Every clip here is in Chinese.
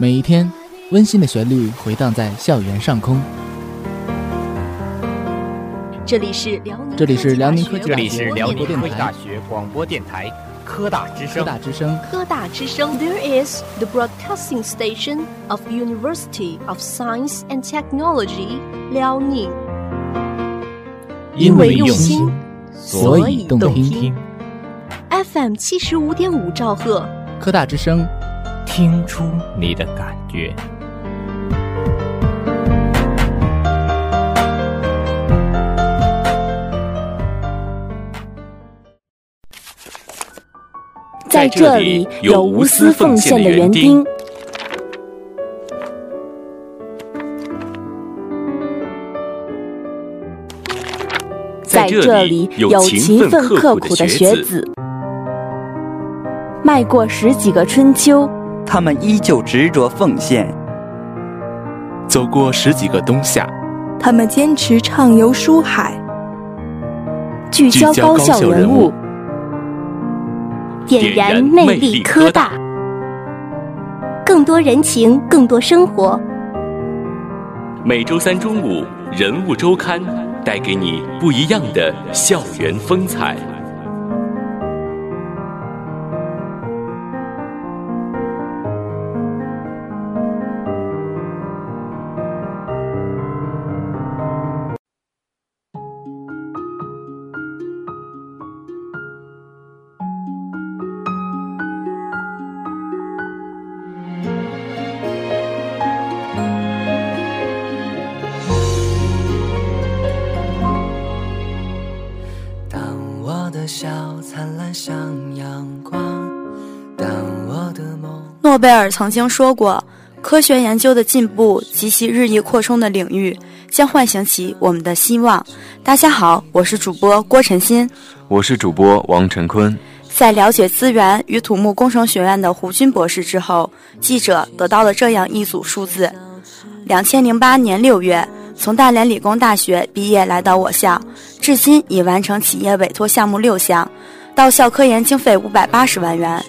每一天，温馨的旋律回荡在校园上空。这里是辽宁，这里是辽宁科技这里是辽宁科技大大学广播电台科大之声科。大之声。科大之声。There is the broadcasting station of University of Science and Technology, 辽宁。因为用用心，所以动听。听 FM 七十五点五兆赫，科大之声，听出你的感觉。在这里有无私奉献的园丁。在这里有勤奋刻苦的学子，迈过十几个春秋，他们依旧执着奉献，走过十几个冬夏，他们坚持畅游书海，聚焦高校人物，点燃魅力科大。更多人情，更多生活。每周三中午，《人物周刊》带给你不一样的校园风采。贝尔曾经说过，科学研究的进步及其日益扩充的领域，将唤醒起我们的希望。大家好，我是主播郭晨鑫。我是主播王晨坤。在了解资源与土木工程学院的胡军博士之后，记者得到了这样一组数字：两千零八年六月，从大连理工大学毕业来到我校，至今已完成企业委托项目六项，到校科研经费五百八十万元，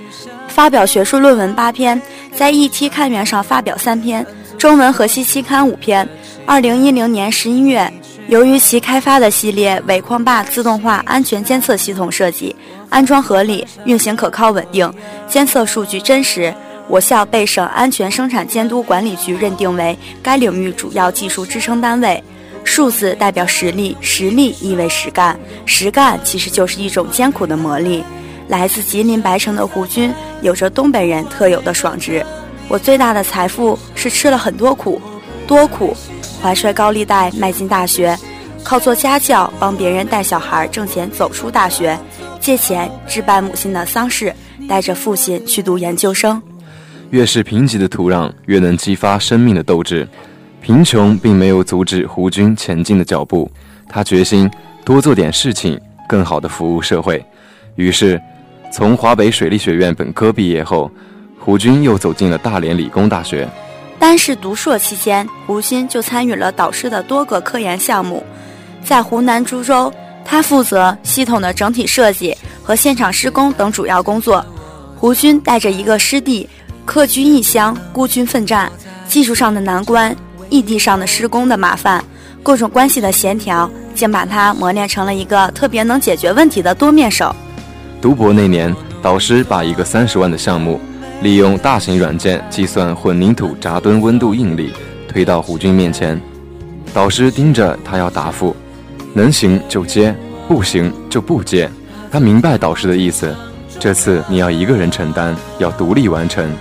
发表学术论文八篇，在 ET 刊源上发表三篇，中文河西期刊五篇。二零一零年十一月，由于其开发的系列尾矿坝自动化安全监测系统设计安装合理、运行可靠稳定、监测数据真实，我校被省安全生产监督管理局认定为该领域主要技术支撑单位。数字代表实力，实力意味实干，实干其实就是一种艰苦的磨砺。来自吉林白城的胡军，有着东北人特有的爽直。我最大的财富是吃了很多苦，多苦，怀揣高利贷迈进大学，靠做家教帮别人带小孩挣钱走出大学，借钱置办母亲的丧事，带着父亲去读研究生。越是贫瘠的土壤，越能激发生命的斗志。贫穷并没有阻止胡军前进的脚步，他决心多做点事情，更好地服务社会。于是，从华北水利学院本科毕业后，胡军又走进了大连理工大学。单是读硕期间，胡军就参与了导师的多个科研项目。在湖南株洲，他负责系统的整体设计和现场施工等主要工作。胡军带着一个师弟，客居异乡，孤军奋战，技术上的难关，异地上的施工的麻烦，各种关系的协调，竟把他磨练成了一个特别能解决问题的多面手。读博那年，导师把一个三十万的项目，利用大型软件计算混凝土扎墩温度应力，推到胡军面前。导师盯着他要答复，能行就接，不行就不接。他明白导师的意思，这次你要一个人承担，要独立完成。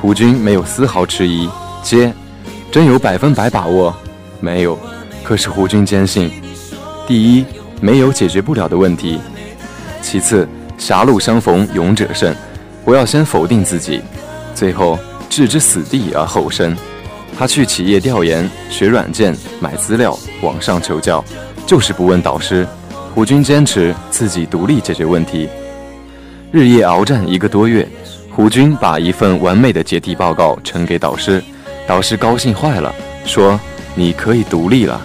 胡军没有丝毫迟疑，接。真有百分百把握？没有。可是胡军坚信，第一，没有解决不了的问题；其次，狭路相逢勇者胜，不要先否定自己；最后，置之死地而后生。他去企业调研、学软件、买资料、网上求教，就是不问导师。胡军坚持自己独立解决问题，日夜鏖战一个多月，胡军把一份完美的解题报告呈给导师，导师高兴坏了，说：“你可以独立了。”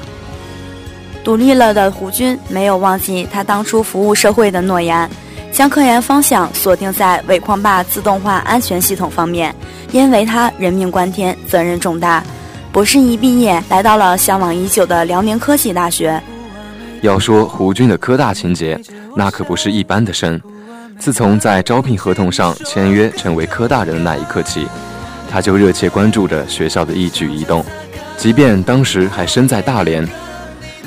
独立了的胡军没有忘记他当初服务社会的诺言，将科研方向锁定在尾矿坝自动化安全系统方面，因为他人命关天，责任重大。博士一毕业，来到了向往已久的辽宁科技大学。要说胡军的科大情节，那可不是一般的深。自从在招聘合同上签约成为科大人的那一刻起，他就热切关注着学校的一举一动。即便当时还身在大连，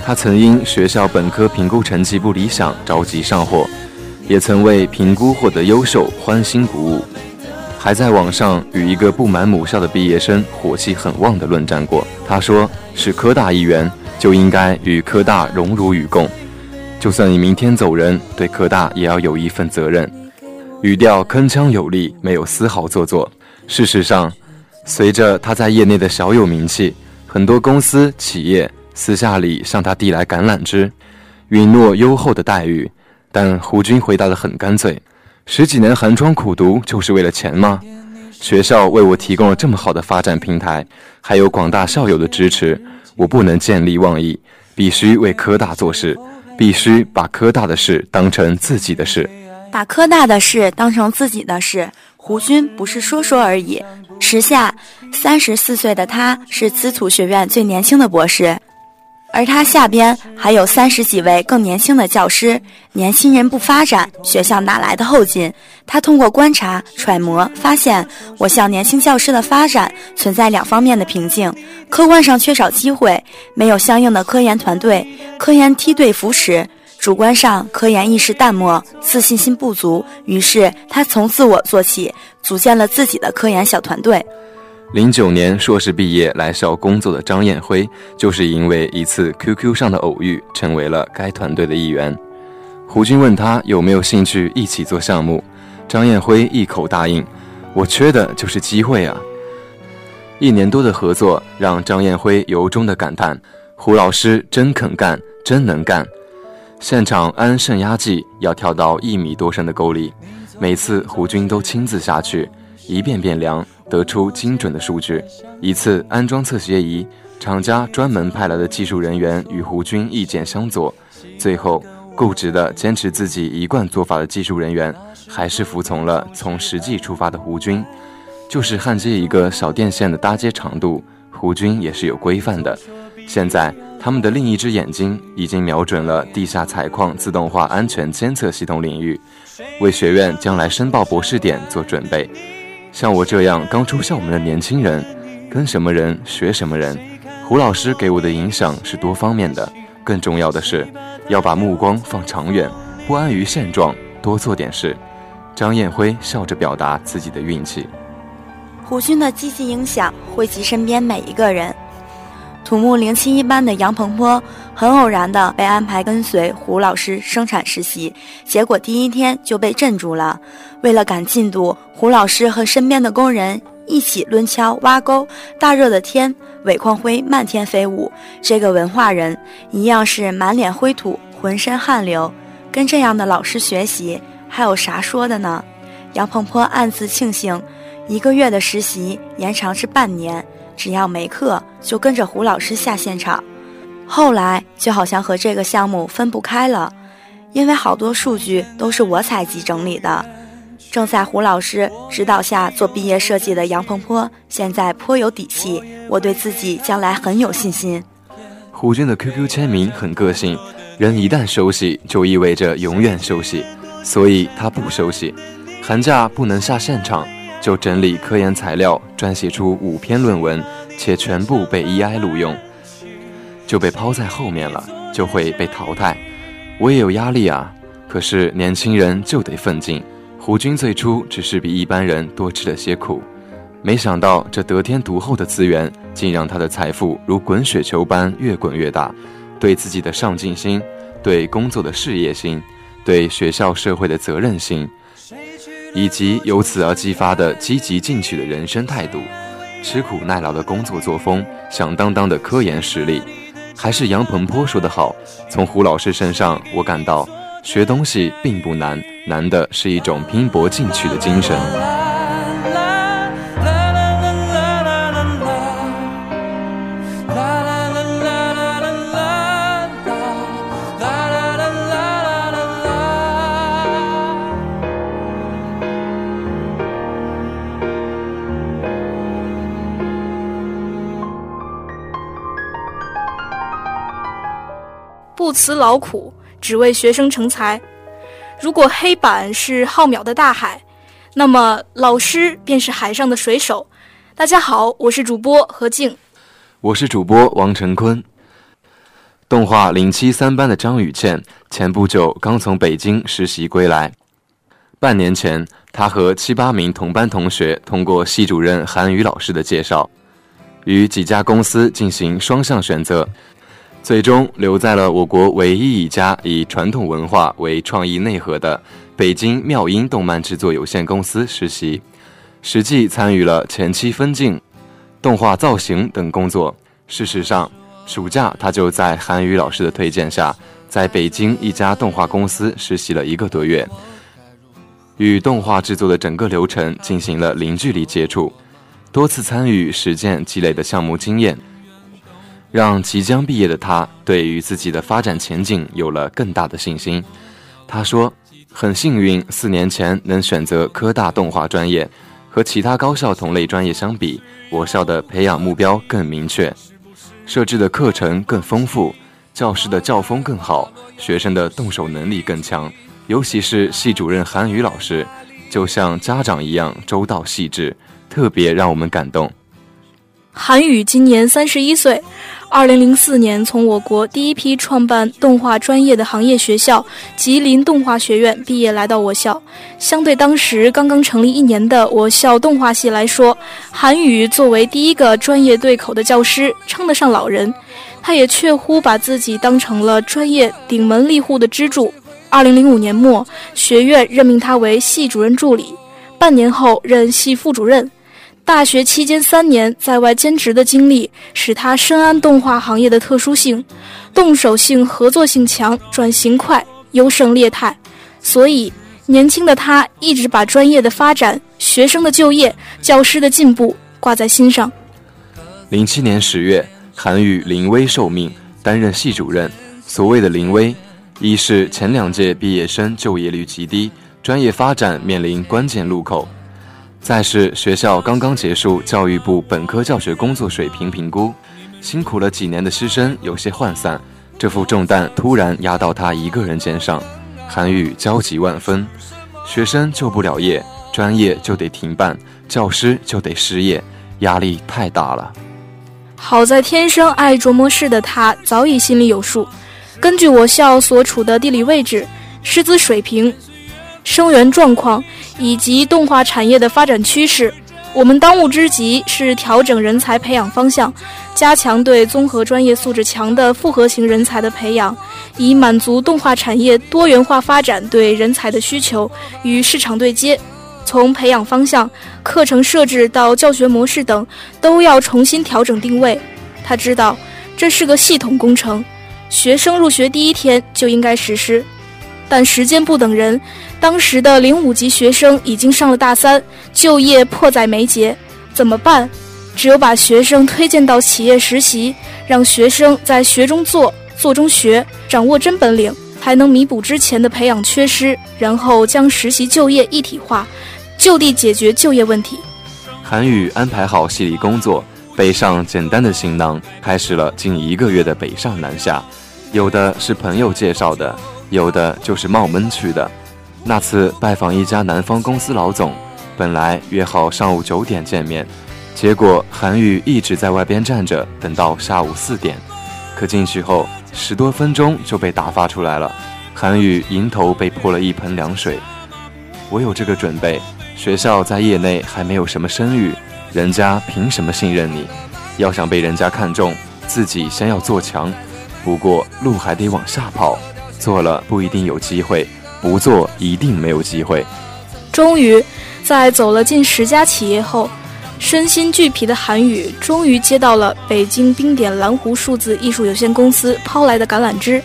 他曾因学校本科评估成绩不理想着急上火，也曾为评估获得优秀欢欣鼓舞。还在网上与一个不满母校的毕业生火气很旺的论战过。他说：“是科大一员，就应该与科大荣辱与共。就算你明天走人，对科大也要有一份责任。”语调铿锵有力，没有丝毫做作。事实上，随着他在业内的小有名气，很多公司企业私下里向他递来橄榄枝，允诺优厚的待遇。但胡军回答得很干脆。十几年寒窗苦读就是为了钱吗？学校为我提供了这么好的发展平台，还有广大校友的支持，我不能见利忘义，必须为科大做事，必须把科大的事当成自己的事，把科大的事当成自己的事。胡军不是说说而已，时下三十四岁的他是资土学院最年轻的博士。而他下边还有三十几位更年轻的教师，年轻人不发展，学校哪来的后劲？他通过观察揣摩，发现我校年轻教师的发展存在两方面的瓶颈：客观上缺少机会，没有相应的科研团队、科研梯队扶持；主观上科研意识淡漠，自信心不足。于是他从自我做起，组建了自己的科研小团队。零九年硕士毕业来校工作的张艳辉，就是因为一次 QQ 上的偶遇，成为了该团队的一员。胡军问他有没有兴趣一起做项目，张艳辉一口答应。我缺的就是机会啊！一年多的合作，让张艳辉由衷的感叹：胡老师真肯干，真能干。现场安渗压计要跳到一米多深的沟里，每次胡军都亲自下去，一遍遍量。得出精准的数据。一次安装测协仪，厂家专门派来的技术人员与胡军意见相左，最后固执地坚持自己一贯做法的技术人员，还是服从了从实际出发的胡军。就是焊接一个小电线的搭接长度，胡军也是有规范的。现在他们的另一只眼睛已经瞄准了地下采矿自动化安全监测系统领域，为学院将来申报博士点做准备。像我这样刚出校门的年轻人，跟什么人学什么人。胡老师给我的影响是多方面的，更重要的是要把目光放长远，不安于现状，多做点事。张艳辉笑着表达自己的运气。胡军的积极影响惠及身边每一个人。土木零七一班的杨鹏波很偶然的被安排跟随胡老师生产实习，结果第一天就被镇住了。为了赶进度，胡老师和身边的工人一起抡锹挖沟。大热的天，尾矿灰漫天飞舞。这个文化人一样是满脸灰土，浑身汗流。跟这样的老师学习，还有啥说的呢？杨鹏波暗自庆幸，一个月的实习延长至半年。只要没课，就跟着胡老师下现场。后来就好像和这个项目分不开了，因为好多数据都是我采集整理的。正在胡老师指导下做毕业设计的杨鹏坡，现在颇有底气。我对自己将来很有信心。胡军的 QQ 签名很个性，人一旦休息，就意味着永远休息，所以他不休息。寒假不能下现场。就整理科研材料，撰写出五篇论文，且全部被 EI 录用，就被抛在后面了，就会被淘汰。我也有压力啊，可是年轻人就得奋进。胡军最初只是比一般人多吃了些苦，没想到这得天独厚的资源，竟让他的财富如滚雪球般越滚越大。对自己的上进心，对工作的事业心，对学校社会的责任心。以及由此而激发的积极进取的人生态度，吃苦耐劳的工作作风，响当当的科研实力，还是杨鹏坡说的好：从胡老师身上，我感到学东西并不难，难的是一种拼搏进取的精神。不辞劳苦，只为学生成才。如果黑板是浩渺的大海，那么老师便是海上的水手。大家好，我是主播何静，我是主播王晨坤。动画零七三班的张雨倩前不久刚从北京实习归来。半年前，她和七八名同班同学通过系主任韩宇老师的介绍，与几家公司进行双向选择。最终留在了我国唯一一家以传统文化为创意内核的北京妙音动漫制作有限公司实习，实际参与了前期分镜、动画造型等工作。事实上，暑假他就在韩语老师的推荐下，在北京一家动画公司实习了一个多月，与动画制作的整个流程进行了零距离接触，多次参与实践积累的项目经验。让即将毕业的他对于自己的发展前景有了更大的信心。他说：“很幸运，四年前能选择科大动画专业，和其他高校同类专业相比，我校的培养目标更明确，设置的课程更丰富，教师的教风更好，学生的动手能力更强。尤其是系主任韩宇老师，就像家长一样周到细致，特别让我们感动。”韩宇今年三十一岁。二零零四年，从我国第一批创办动画专业的行业学校吉林动画学院毕业，来到我校。相对当时刚刚成立一年的我校动画系来说，韩宇作为第一个专业对口的教师，称得上老人。他也确乎把自己当成了专业顶门立户的支柱。二零零五年末，学院任命他为系主任助理，半年后任系副主任。大学期间三年在外兼职的经历，使他深谙动画行业的特殊性，动手性、合作性强，转型快，优胜劣汰。所以，年轻的他一直把专业的发展、学生的就业、教师的进步挂在心上。零七年十月，韩宇临危受命，担任系主任。所谓的临危，一是前两届毕业生就业率极低，专业发展面临关键路口。再是学校刚刚结束教育部本科教学工作水平评估，辛苦了几年的师生有些涣散，这副重担突然压到他一个人肩上，韩宇焦急万分。学生就不了业，专业就得停办，教师就得失业，压力太大了。好在天生爱琢磨事的他早已心里有数，根据我校所处的地理位置、师资水平。生源状况以及动画产业的发展趋势，我们当务之急是调整人才培养方向，加强对综合专业素质强的复合型人才的培养，以满足动画产业多元化发展对人才的需求，与市场对接。从培养方向、课程设置到教学模式等，都要重新调整定位。他知道这是个系统工程，学生入学第一天就应该实施。但时间不等人，当时的零五级学生已经上了大三，就业迫在眉睫，怎么办？只有把学生推荐到企业实习，让学生在学中做，做中学，掌握真本领，才能弥补之前的培养缺失，然后将实习就业一体化，就地解决就业问题。韩宇安排好系里工作，背上简单的行囊，开始了近一个月的北上南下，有的是朋友介绍的。有的就是冒闷去的。那次拜访一家南方公司老总，本来约好上午九点见面，结果韩宇一直在外边站着，等到下午四点。可进去后十多分钟就被打发出来了，韩宇迎头被泼了一盆凉水。我有这个准备，学校在业内还没有什么声誉，人家凭什么信任你？要想被人家看中，自己先要做强。不过路还得往下跑。做了不一定有机会，不做一定没有机会。终于，在走了近十家企业后，身心俱疲的韩宇终于接到了北京冰点蓝湖数字艺术有限公司抛来的橄榄枝。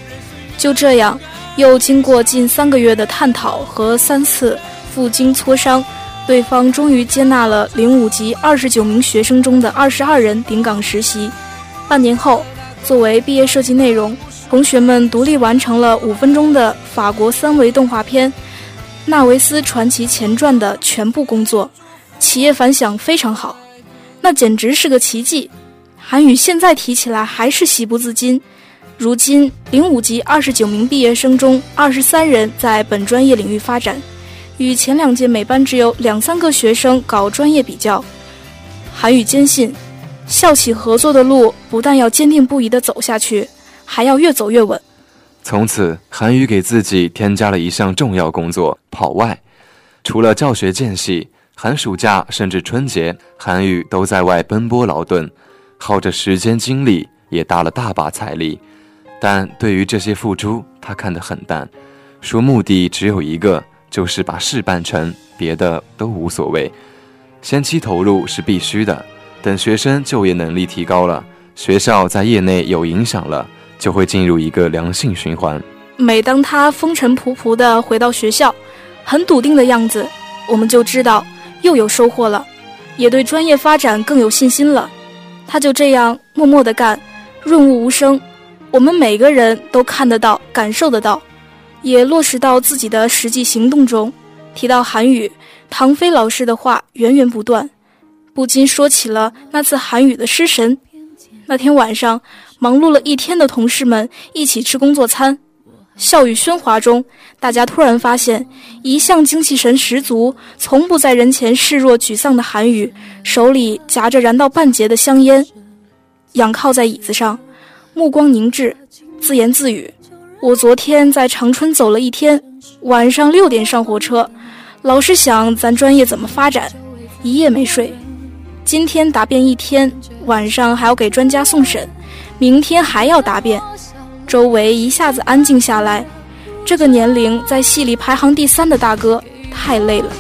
就这样，又经过近三个月的探讨和三次赴京磋商，对方终于接纳了零五级二十九名学生中的二十二人顶岗实习。半年后，作为毕业设计内容。同学们独立完成了五分钟的法国三维动画片《纳维斯传奇前传》的全部工作，企业反响非常好，那简直是个奇迹。韩宇现在提起来还是喜不自禁。如今，零五级二十九名毕业生中，二十三人在本专业领域发展，与前两届每班只有两三个学生搞专业比较。韩语坚信，校企合作的路不但要坚定不移地走下去，还要越走越稳。从此，韩语给自己添加了一项重要工作——跑外。除了教学间隙，寒暑假甚至春节，韩语都在外奔波劳顿，耗着时间精力，也搭了大把财力。但对于这些付出，他看得很淡，说目的只有一个，就是把事办成，别的都无所谓。先期投入是必须的，等学生就业能力提高了，学校在业内有影响了，就会进入一个良性循环。每当他风尘仆仆地回到学校，很笃定的样子，我们就知道又有收获了，也对专业发展更有信心了。他就这样默默地干，润物无声。我们每个人都看得到、感受得到，也落实到自己的实际行动中。提到韩语，唐飞老师的话源源不断，不禁说起了那次韩语的失神。那天晚上，忙碌了一天的同事们一起吃工作餐，笑语喧哗中，大家突然发现，一向精气神十足、从不在人前示弱沮丧的韩语，手里夹着燃到半截的香烟，仰靠在椅子上。目光凝滞，自言自语：“我昨天在长春走了一天，晚上六点上火车。老是想咱专业怎么发展，一夜没睡。今天答辩一天，晚上还要给专家送审，明天还要答辩。周围一下子安静下来。这个年龄在系里排行第三的大哥太累了。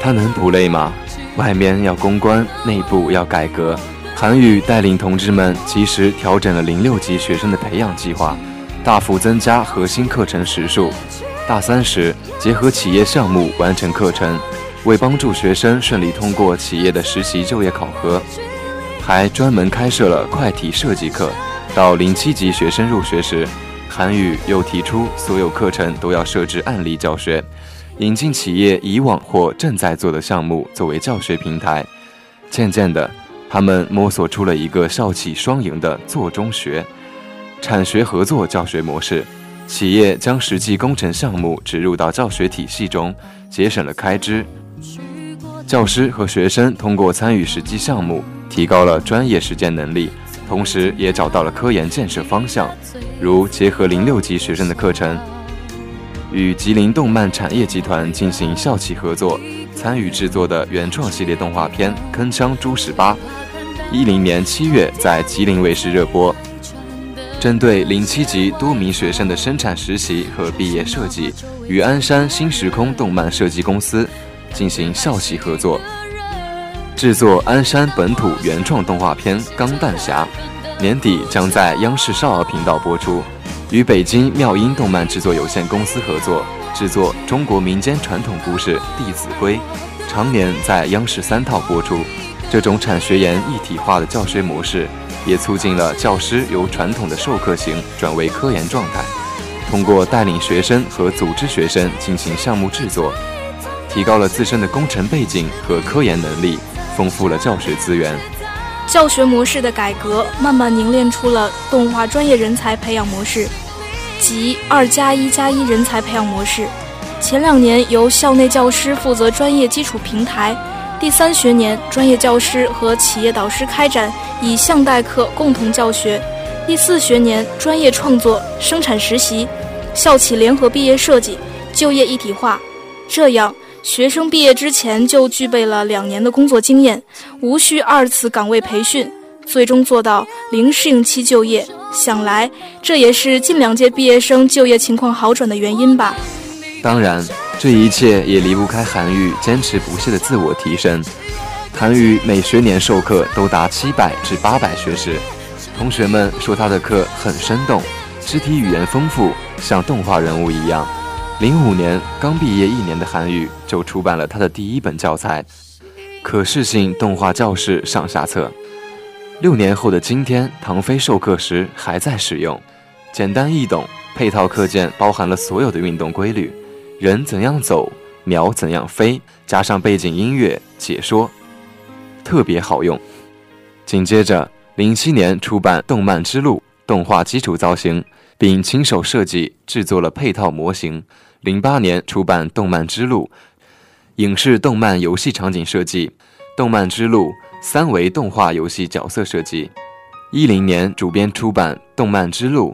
他能不累吗？外面要公关，内部要改革。”韩宇带领同志们及时调整了零六级学生的培养计划，大幅增加核心课程时数。大三时，结合企业项目完成课程，为帮助学生顺利通过企业的实习就业考核，还专门开设了快题设计课。到零七级学生入学时，韩语又提出所有课程都要设置案例教学，引进企业以往或正在做的项目作为教学平台。渐渐的。他们摸索出了一个校企双赢的做中学、产学合作教学模式，企业将实际工程项目植入到教学体系中，节省了开支；教师和学生通过参与实际项目，提高了专业实践能力，同时也找到了科研建设方向，如结合零六级学生的课程，与吉林动漫产业集团进行校企合作，参与制作的原创系列动画片《铿锵猪十八》。一零年七月，在吉林卫视热播。针对零七级多名学生的生产实习和毕业设计，与鞍山新时空动漫设计公司进行校企合作，制作鞍山本土原创动画片《钢弹侠》，年底将在央视少儿频道播出。与北京妙音动漫制作有限公司合作，制作中国民间传统故事《弟子规》，常年在央视三套播出。这种产学研一体化的教学模式，也促进了教师由传统的授课型转为科研状态。通过带领学生和组织学生进行项目制作，提高了自身的工程背景和科研能力，丰富了教学资源。教学模式的改革，慢慢凝练出了动画专业人才培养模式，即二加一加一人才培养模式。前两年由校内教师负责专业基础平台。第三学年，专业教师和企业导师开展以项代课共同教学；第四学年，专业创作、生产实习、校企联合毕业设计、就业一体化。这样，学生毕业之前就具备了两年的工作经验，无需二次岗位培训，最终做到零适应期就业。想来，这也是近两届毕业生就业情况好转的原因吧。当然。这一切也离不开韩愈坚持不懈的自我提升。韩愈每学年授课都达七百至八百学时，同学们说他的课很生动，肢体语言丰富，像动画人物一样。零五年刚毕业一年的韩愈就出版了他的第一本教材《可视性动画教室上下册》。六年后的今天，唐飞授课时还在使用，简单易懂，配套课件包含了所有的运动规律。人怎样走，鸟怎样飞，加上背景音乐解说，特别好用。紧接着，零七年出版《动漫之路》，动画基础造型，并亲手设计制作了配套模型。零八年出版《动漫之路》，影视、动漫、游戏场景设计，《动漫之路》三维动画游戏角色设计。一零年主编出版《动漫之路》，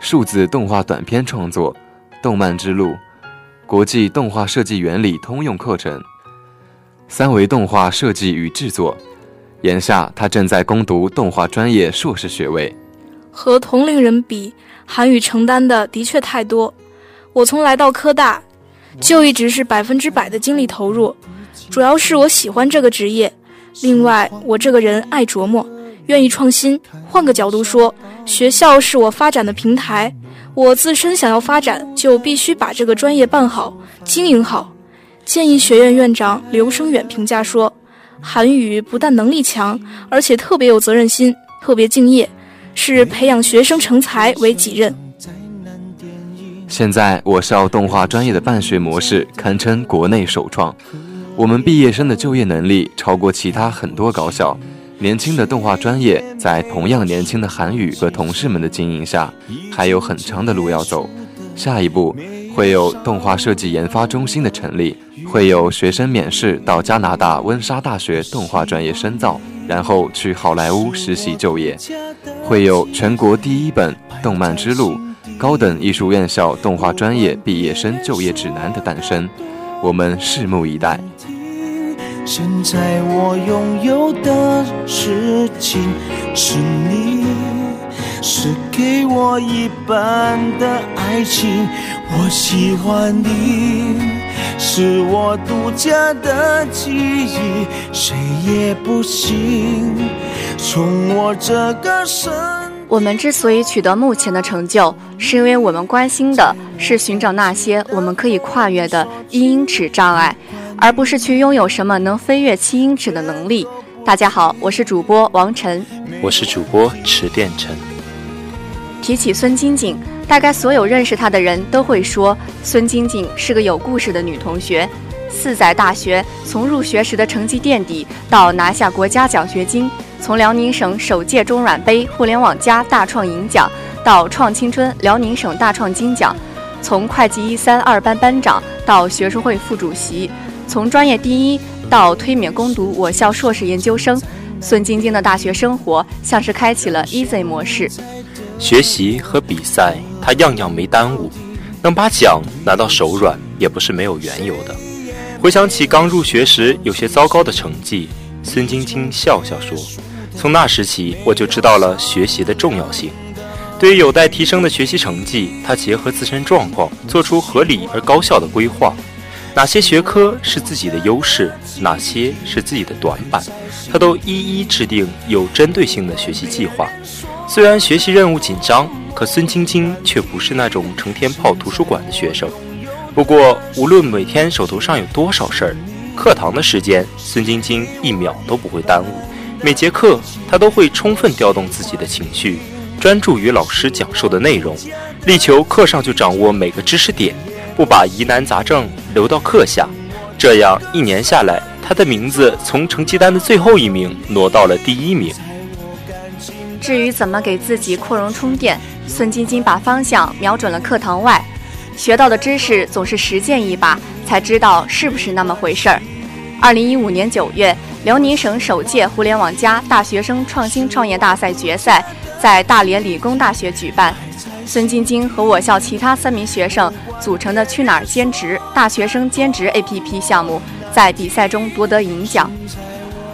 数字动画短片创作，《动漫之路》国际动画设计原理通用课程，三维动画设计与制作。眼下，他正在攻读动画专业硕士学位。和同龄人比，韩宇承担的的确太多。我从来到科大，就一直是百分之百的精力投入，主要是我喜欢这个职业。另外，我这个人爱琢磨，愿意创新。换个角度说，学校是我发展的平台，我自身想要发展，就必须把这个专业办好、经营好。建议学院院长刘生远评价说。韩语不但能力强，而且特别有责任心，特别敬业，是培养学生成才为己任。现在我校动画专业的办学模式堪称国内首创，我们毕业生的就业能力超过其他很多高校。年轻的动画专业在同样年轻的韩语和同事们的经营下，还有很长的路要走。下一步。会有动画设计研发中心的成立，会有学生免试到加拿大温莎大学动画专业深造，然后去好莱坞实习就业，会有全国第一本《动漫之路》高等艺术院校动画专业毕业生就业指南的诞生，我们拭目以待。现在我拥有的事情是你。是给我一半的爱情，我喜欢你，是我独家的记忆，谁也不行从我这个身。我们之所以取得目前的成就，是因为我们关心的是寻找那些我们可以跨越的一英尺障碍，而不是去拥有什么能飞跃七英尺的能力。大家好，我是主播王晨，我是主播池殿晨。提起孙晶晶，大概所有认识她的人都会说，孙晶晶是个有故事的女同学。四载大学，从入学时的成绩垫底，到拿下国家奖学金；从辽宁省首届中软杯互联网加大创银奖，到创青春辽宁省大创金奖；从会计一三二班班长到学生会副主席；从专业第一到推免攻读我校硕士研究生，孙晶晶的大学生活像是开启了 Easy 模式。学习和比赛，他样样没耽误，能把奖拿到手软也不是没有缘由的。回想起刚入学时有些糟糕的成绩，孙晶晶笑笑说：“从那时起，我就知道了学习的重要性。对于有待提升的学习成绩，他结合自身状况，做出合理而高效的规划。哪些学科是自己的优势，哪些是自己的短板，他都一一制定有针对性的学习计划。”虽然学习任务紧张，可孙晶晶却不是那种成天泡图书馆的学生。不过，无论每天手头上有多少事儿，课堂的时间孙晶晶一秒都不会耽误。每节课，她都会充分调动自己的情绪，专注于老师讲授的内容，力求课上就掌握每个知识点，不把疑难杂症留到课下。这样一年下来，她的名字从成绩单的最后一名挪到了第一名。至于怎么给自己扩容充电，孙晶晶把方向瞄准了课堂外。学到的知识总是实践一把，才知道是不是那么回事儿。二零一五年九月，辽宁省首届互联网加大学生创新创业大赛决赛在大连理工大学举办。孙晶晶和我校其他三名学生组成的“去哪儿兼职”大学生兼职 APP 项目，在比赛中夺得银奖。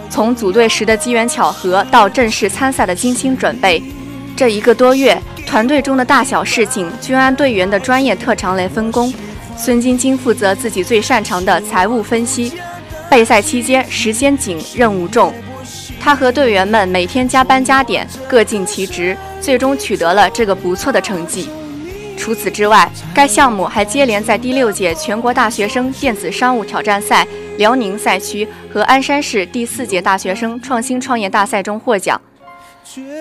从组队时的机缘巧合到正式参赛的精心准备，这一个多月，团队中的大小事情均按队员的专业特长来分工。孙晶晶负责自己最擅长的财务分析。备赛期间时间紧，任务重，他和队员们每天加班加点，各尽其职，最终取得了这个不错的成绩。除此之外，该项目还接连在第六届全国大学生电子商务挑战赛辽宁赛区和鞍山市第四届大学生创新创业大赛中获奖。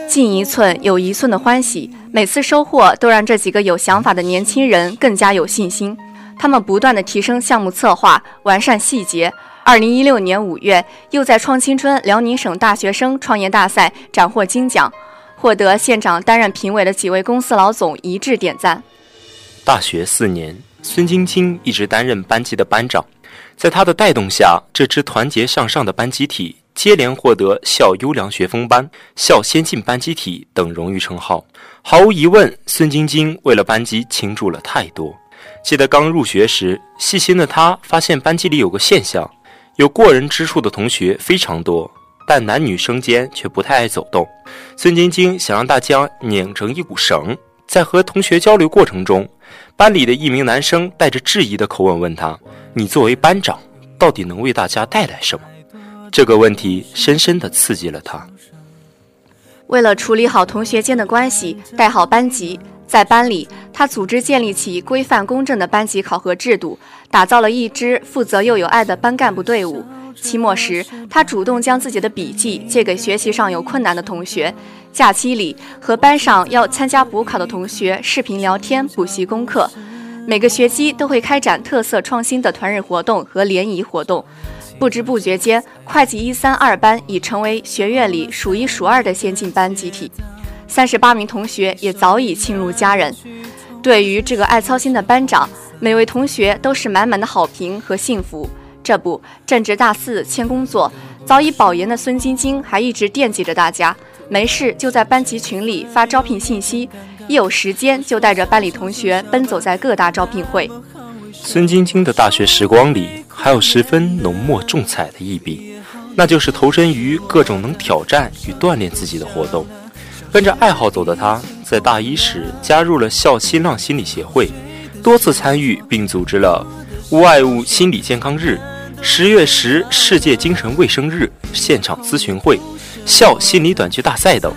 进一寸有一寸的欢喜，每次收获都让这几个有想法的年轻人更加有信心。他们不断地提升项目策划，完善细节。二零一六年五月，又在创青春辽宁省大学生创业大赛斩获金奖。获得县长担任评委的几位公司老总一致点赞。大学四年，孙晶晶一直担任班级的班长，在他的带动下，这支团结向上的班集体接连获得校优良学风班、校先进班集体等荣誉称号。毫无疑问，孙晶晶为了班级倾注了太多。记得刚入学时，细心的她发现班级里有个现象：有过人之处的同学非常多，但男女生间却不太爱走动。孙晶晶想让大家拧成一股绳，在和同学交流过程中，班里的一名男生带着质疑的口吻问他：“你作为班长，到底能为大家带来什么？”这个问题深深地刺激了他。为了处理好同学间的关系，带好班级。在班里，他组织建立起规范公正的班级考核制度，打造了一支负责又有爱的班干部队伍。期末时，他主动将自己的笔记借给学习上有困难的同学；假期里，和班上要参加补考的同学视频聊天、补习功课。每个学期都会开展特色创新的团日活动和联谊活动。不知不觉间，会计一三二班已成为学院里数一数二的先进班集体。三十八名同学也早已亲如家人。对于这个爱操心的班长，每位同学都是满满的好评和幸福。这不，正值大四签工作，早已保研的孙晶晶还一直惦记着大家，没事就在班级群里发招聘信息，一有时间就带着班里同学奔走在各大招聘会。孙晶晶的大学时光里，还有十分浓墨重彩的一笔，那就是投身于各种能挑战与锻炼自己的活动。跟着爱好走的他，在大一时加入了校新浪心理协会，多次参与并组织了无爱物心理健康日、十月十世界精神卫生日现场咨询会、校心理短剧大赛等。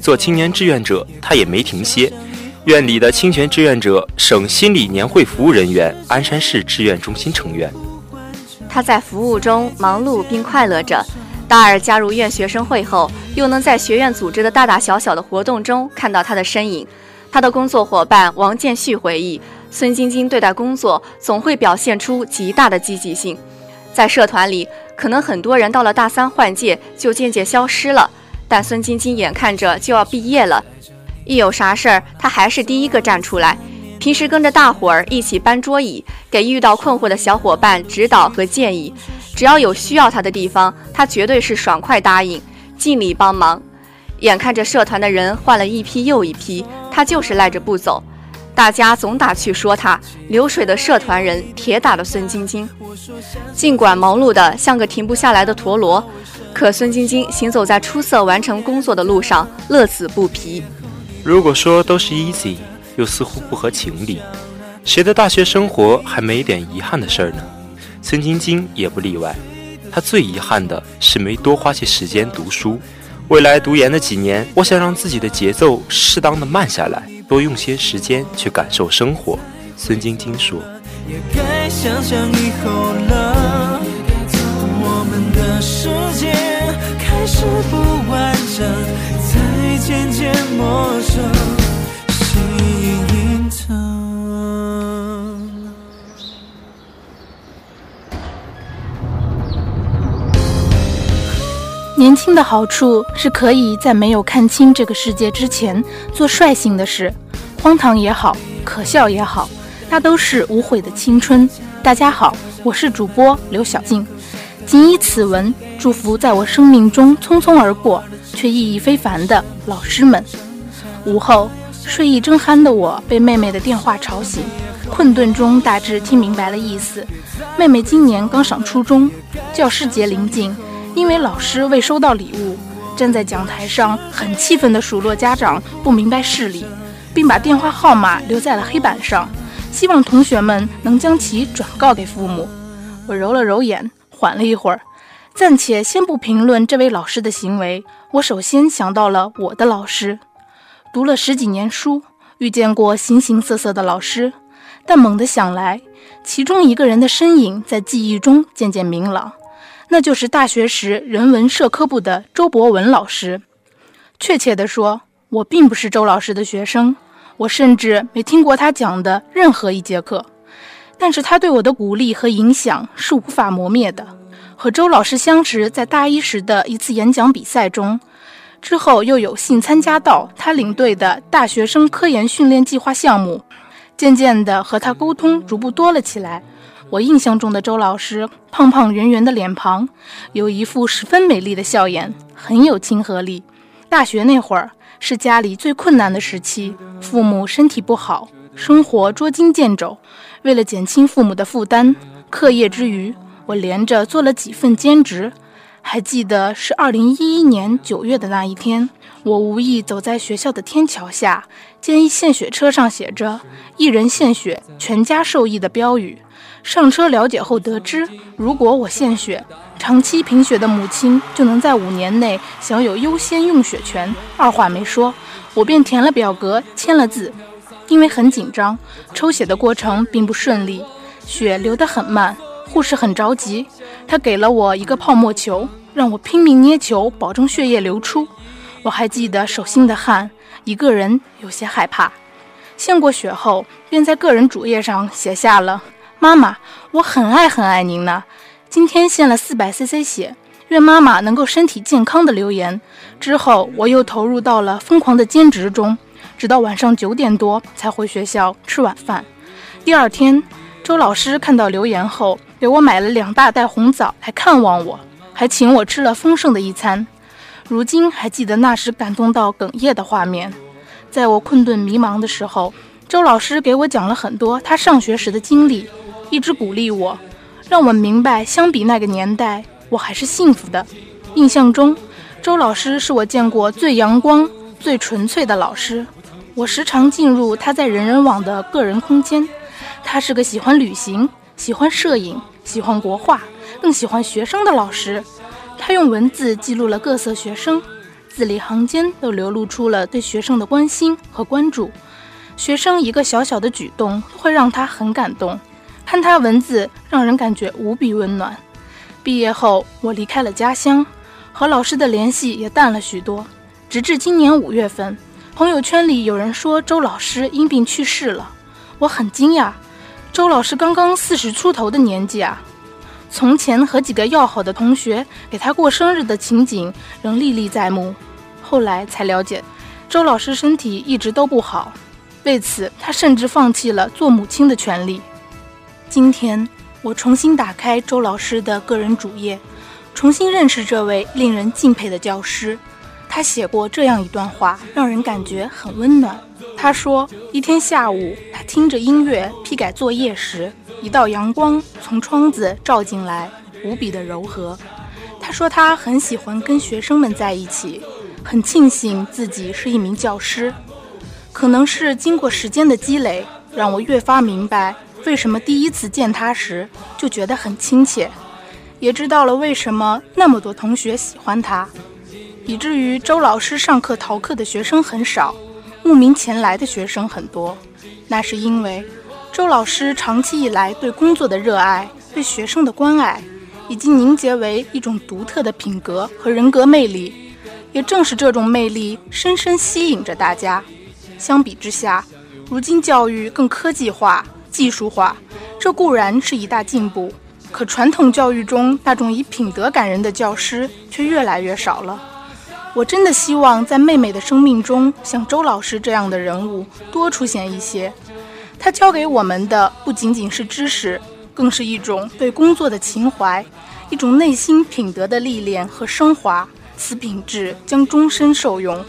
做青年志愿者，他也没停歇。院里的清泉志愿者、省心理年会服务人员、鞍山市志愿中心成员。他在服务中忙碌并快乐着。大二加入院学生会后，又能在学院组织的大大小小的活动中看到他的身影。他的工作伙伴王建旭回忆，孙晶晶对待工作总会表现出极大的积极性。在社团里，可能很多人到了大三换届就渐渐消失了，但孙晶晶眼看着就要毕业了，一有啥事儿，他还是第一个站出来。平时跟着大伙儿一起搬桌椅，给遇到困惑的小伙伴指导和建议。只要有需要他的地方，他绝对是爽快答应，尽力帮忙。眼看着社团的人换了一批又一批，他就是赖着不走。大家总打趣说他流水的社团人，铁打的孙晶晶。尽管忙碌的像个停不下来的陀螺，可孙晶晶行走在出色完成工作的路上，乐此不疲。如果说都是 easy，又似乎不合情理。谁的大学生活还没点遗憾的事儿呢？孙晶晶也不例外，她最遗憾的是没多花些时间读书。未来读研的几年，我想让自己的节奏适当的慢下来，多用些时间去感受生活。孙晶晶说。也该想想以后了，我们的世界开始不完整，渐渐陌生。心隐藏年轻的好处是可以在没有看清这个世界之前做率性的事，荒唐也好，可笑也好，那都是无悔的青春。大家好，我是主播刘小静，仅以此文祝福在我生命中匆匆而过却意义非凡的老师们。午后睡意正酣的我被妹妹的电话吵醒，困顿中大致听明白了意思。妹妹今年刚上初中，教师节临近。因为老师未收到礼物，站在讲台上很气愤地数落家长不明白事理，并把电话号码留在了黑板上，希望同学们能将其转告给父母。我揉了揉眼，缓了一会儿，暂且先不评论这位老师的行为。我首先想到了我的老师，读了十几年书，遇见过形形色色的老师，但猛地想来，其中一个人的身影在记忆中渐渐明朗。那就是大学时人文社科部的周博文老师。确切地说，我并不是周老师的学生，我甚至没听过他讲的任何一节课。但是他对我的鼓励和影响是无法磨灭的。和周老师相识在大一时的一次演讲比赛中，之后又有幸参加到他领队的大学生科研训练计划项目，渐渐的和他沟通逐步多了起来。我印象中的周老师，胖胖圆圆的脸庞，有一副十分美丽的笑颜，很有亲和力。大学那会儿是家里最困难的时期，父母身体不好，生活捉襟见肘。为了减轻父母的负担，课业之余，我连着做了几份兼职。还记得是二零一一年九月的那一天，我无意走在学校的天桥下，见一献血车上写着“一人献血，全家受益”的标语。上车了解后得知，如果我献血，长期贫血的母亲就能在五年内享有优先用血权。二话没说，我便填了表格，签了字。因为很紧张，抽血的过程并不顺利，血流得很慢，护士很着急。他给了我一个泡沫球，让我拼命捏球，保证血液流出。我还记得手心的汗，一个人有些害怕。献过血后，便在个人主页上写下了“妈妈，我很爱很爱您呢。今天献了四百 CC 血，愿妈妈能够身体健康”的留言。之后，我又投入到了疯狂的兼职中，直到晚上九点多才回学校吃晚饭。第二天，周老师看到留言后。给我买了两大袋红枣来看望我，还请我吃了丰盛的一餐。如今还记得那时感动到哽咽的画面。在我困顿迷茫的时候，周老师给我讲了很多他上学时的经历，一直鼓励我，让我明白相比那个年代，我还是幸福的。印象中，周老师是我见过最阳光、最纯粹的老师。我时常进入他在人人网的个人空间。他是个喜欢旅行、喜欢摄影。喜欢国画，更喜欢学生的老师。他用文字记录了各色学生，字里行间都流露出了对学生的关心和关注。学生一个小小的举动都会让他很感动，看他文字让人感觉无比温暖。毕业后，我离开了家乡，和老师的联系也淡了许多。直至今年五月份，朋友圈里有人说周老师因病去世了，我很惊讶。周老师刚刚四十出头的年纪啊，从前和几个要好的同学给他过生日的情景仍历历在目。后来才了解，周老师身体一直都不好，为此他甚至放弃了做母亲的权利。今天我重新打开周老师的个人主页，重新认识这位令人敬佩的教师。他写过这样一段话，让人感觉很温暖。他说：“一天下午，他听着音乐批改作业时，一道阳光从窗子照进来，无比的柔和。他说他很喜欢跟学生们在一起，很庆幸自己是一名教师。可能是经过时间的积累，让我越发明白为什么第一次见他时就觉得很亲切，也知道了为什么那么多同学喜欢他，以至于周老师上课逃课的学生很少。”慕名前来的学生很多，那是因为周老师长期以来对工作的热爱、对学生的关爱，已经凝结为一种独特的品格和人格魅力。也正是这种魅力，深深吸引着大家。相比之下，如今教育更科技化、技术化，这固然是一大进步，可传统教育中那种以品德感人的教师却越来越少了。我真的希望在妹妹的生命中，像周老师这样的人物多出现一些。他教给我们的不仅仅是知识，更是一种对工作的情怀，一种内心品德的历练和升华。此品质将终身受用。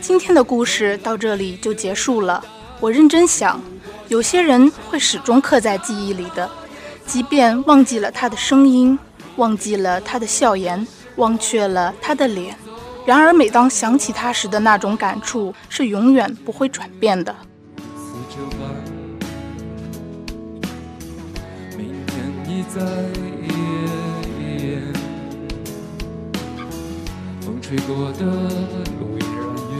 今天的故事到这里就结束了。我认真想，有些人会始终刻在记忆里的，即便忘记了他的声音，忘记了他的笑颜，忘却了他的脸。然而，每当想起他时的那种感触，是永远不会转变的。明天你在风吹过的路依然远。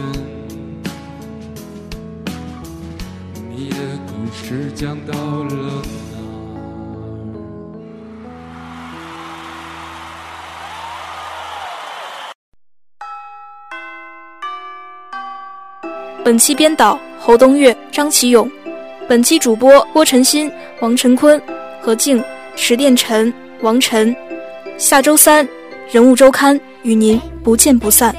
你的故事讲到了。本期编导侯东岳、张启勇，本期主播郭晨昕、王晨坤、何静、石殿辰、王晨。下周三，人物周刊与您不见不散。